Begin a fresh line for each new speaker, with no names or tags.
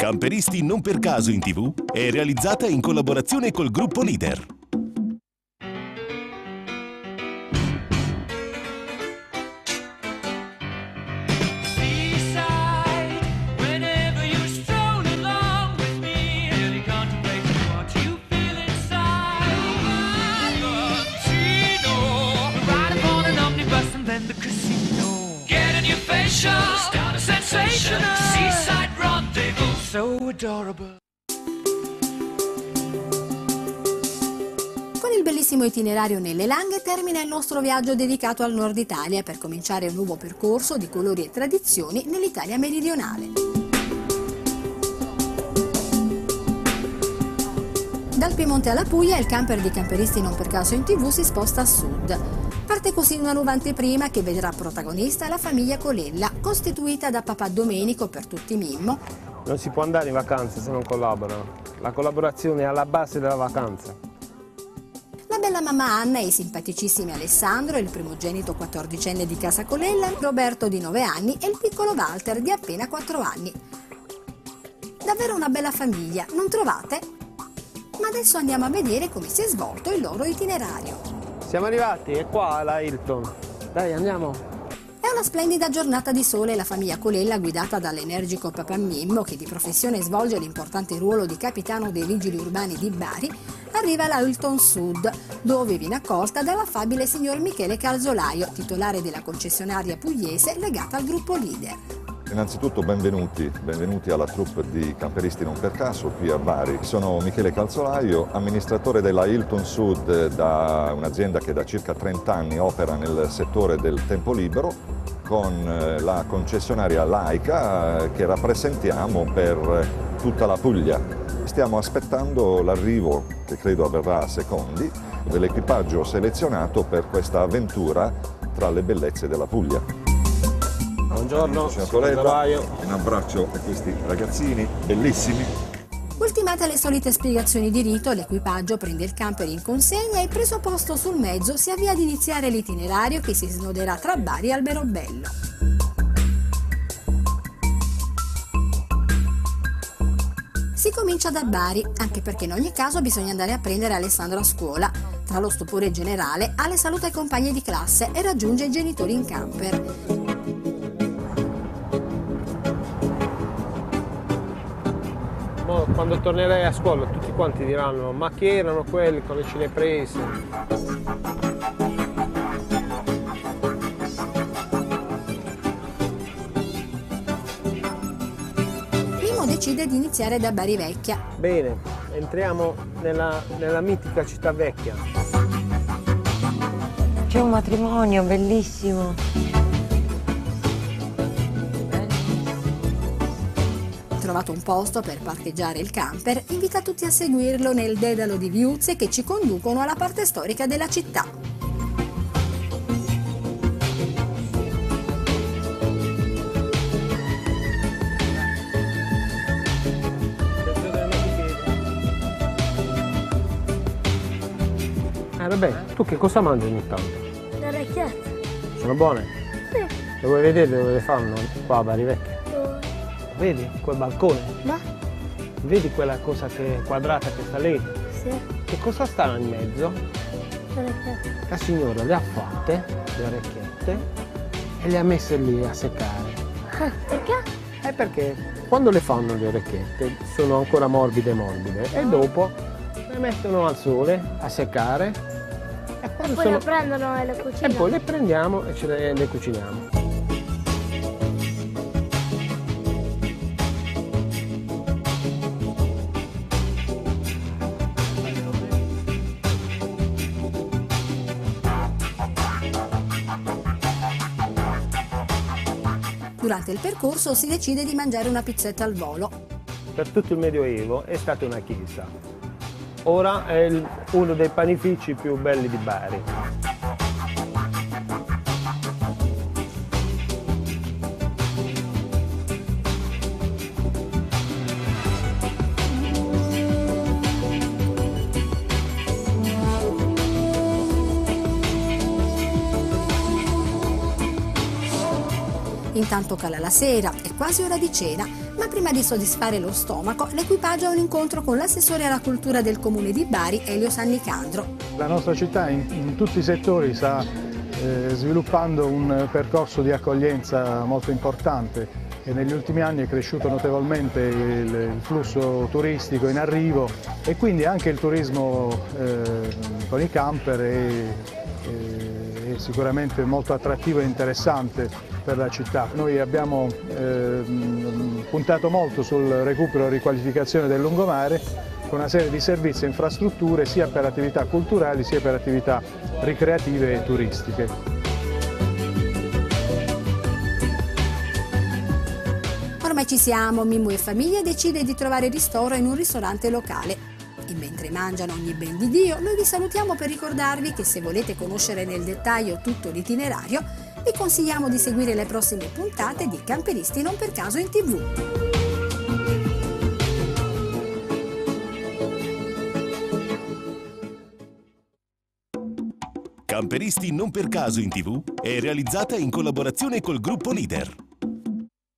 Camperisti non per caso in tv è realizzata in collaborazione col gruppo Leader.
Get a new facial, start a sensation. Adorable.
Con il bellissimo itinerario nelle Langhe termina il nostro viaggio dedicato al nord Italia per cominciare un nuovo percorso di colori e tradizioni nell'Italia meridionale. Dal Piemonte alla Puglia il camper di Camperisti non per caso in tv si sposta a sud. Parte così una nuova anteprima che vedrà protagonista la famiglia Colella, costituita da papà Domenico per tutti Mimmo,
Non si può andare in vacanza se non collaborano. La collaborazione è alla base della vacanza.
La bella mamma Anna e i simpaticissimi Alessandro, il primogenito quattordicenne di casa Colella, Roberto di 9 anni e il piccolo Walter di appena 4 anni. Davvero una bella famiglia, non trovate? Ma adesso andiamo a vedere come si è svolto il loro itinerario.
Siamo arrivati, è qua la Hilton. Dai, andiamo.
Una splendida giornata di sole e la famiglia Colella, guidata dall'energico papà Mimmo, che di professione svolge l'importante ruolo di capitano dei vigili urbani di Bari, arriva alla Hilton Sud, dove viene accolta dall'affabile signor Michele Calzolaio, titolare della concessionaria pugliese legata al gruppo Leader.
Innanzitutto benvenuti, benvenuti alla troupe di Camperisti Non per caso qui a Bari. Sono Michele Calzolaio, amministratore della Hilton Sud, da un'azienda che da circa 30 anni opera nel settore del tempo libero con eh, la concessionaria Laica eh, che rappresentiamo per eh, tutta la Puglia. Stiamo aspettando l'arrivo, che credo avverrà a secondi, dell'equipaggio selezionato per questa avventura tra le bellezze della Puglia.
Buongiorno,
signor
signor. Calzolaio.
Un abbraccio a questi ragazzini bellissimi.
Ultimate le solite spiegazioni di rito, l'equipaggio prende il camper in consegna e preso posto sul mezzo si avvia ad iniziare l'itinerario che si snoderà tra Bari e Alberobello. Si comincia da Bari, anche perché in ogni caso bisogna andare a prendere Alessandro a scuola. Tra lo stupore generale, Ale saluta i compagni di classe e raggiunge i genitori in camper.
Quando tornerai a scuola tutti quanti diranno ma chi erano quelli come ce le prese?
Mimo decide di iniziare da Bari Vecchia,
Bene, entriamo nella, nella mitica città vecchia.
C'è un matrimonio bellissimo.
Trovato un posto per parcheggiare il camper, invita tutti a seguirlo nel dedalo di viuzze che ci conducono alla parte storica della città.
Eh vabbè, tu che cosa mangi ogni tanto?
Le orecchiette?
Sono buone?
Sì.
Le vuoi vedere dove le fanno? Qua a Bari Vecchia. Vedi quel balcone?
Ma?
Vedi quella cosa che quadrata che sta lì?
Sì.
Che cosa sta in mezzo?
Le orecchiette.
La signora le ha fatte, le orecchiette, e le ha messe lì a seccare.
Ah, perché?
È perché quando le fanno le orecchiette sono ancora morbide morbide e dopo le mettono al sole a seccare e quando
Poi
sono...
le prendono e le
E
cucinano.
poi le prendiamo e le, le cuciniamo.
Durante il percorso si decide di mangiare una pizzetta al volo.
Per tutto il Medioevo è stata una chiesa. Ora è uno dei panifici più belli di Bari.
Intanto cala la sera, è quasi ora di cena, Ma prima di soddisfare lo stomaco, l'equipaggio ha un incontro con l'assessore alla cultura del comune di Bari, Elio Sannicandro.
La nostra città in, in tutti i settori sta eh, sviluppando un percorso di accoglienza molto importante e negli ultimi anni è cresciuto notevolmente il, il flusso turistico in arrivo e quindi anche il turismo eh, con i camper è, è, è sicuramente molto attrattivo e interessante per la città. Noi abbiamo eh, puntato molto sul recupero e riqualificazione del lungomare con una serie di servizi e infrastrutture sia per attività culturali sia per attività ricreative e turistiche.
Ormai ci siamo, Mimmo e famiglia decide di trovare ristoro in un ristorante locale. Mangiano ogni ben di Dio, noi vi salutiamo per ricordarvi che se volete conoscere nel dettaglio tutto l'itinerario, vi consigliamo di seguire le prossime puntate di Camperisti non per caso in tv.
Camperisti non per caso in tv è realizzata in collaborazione col gruppo Leader.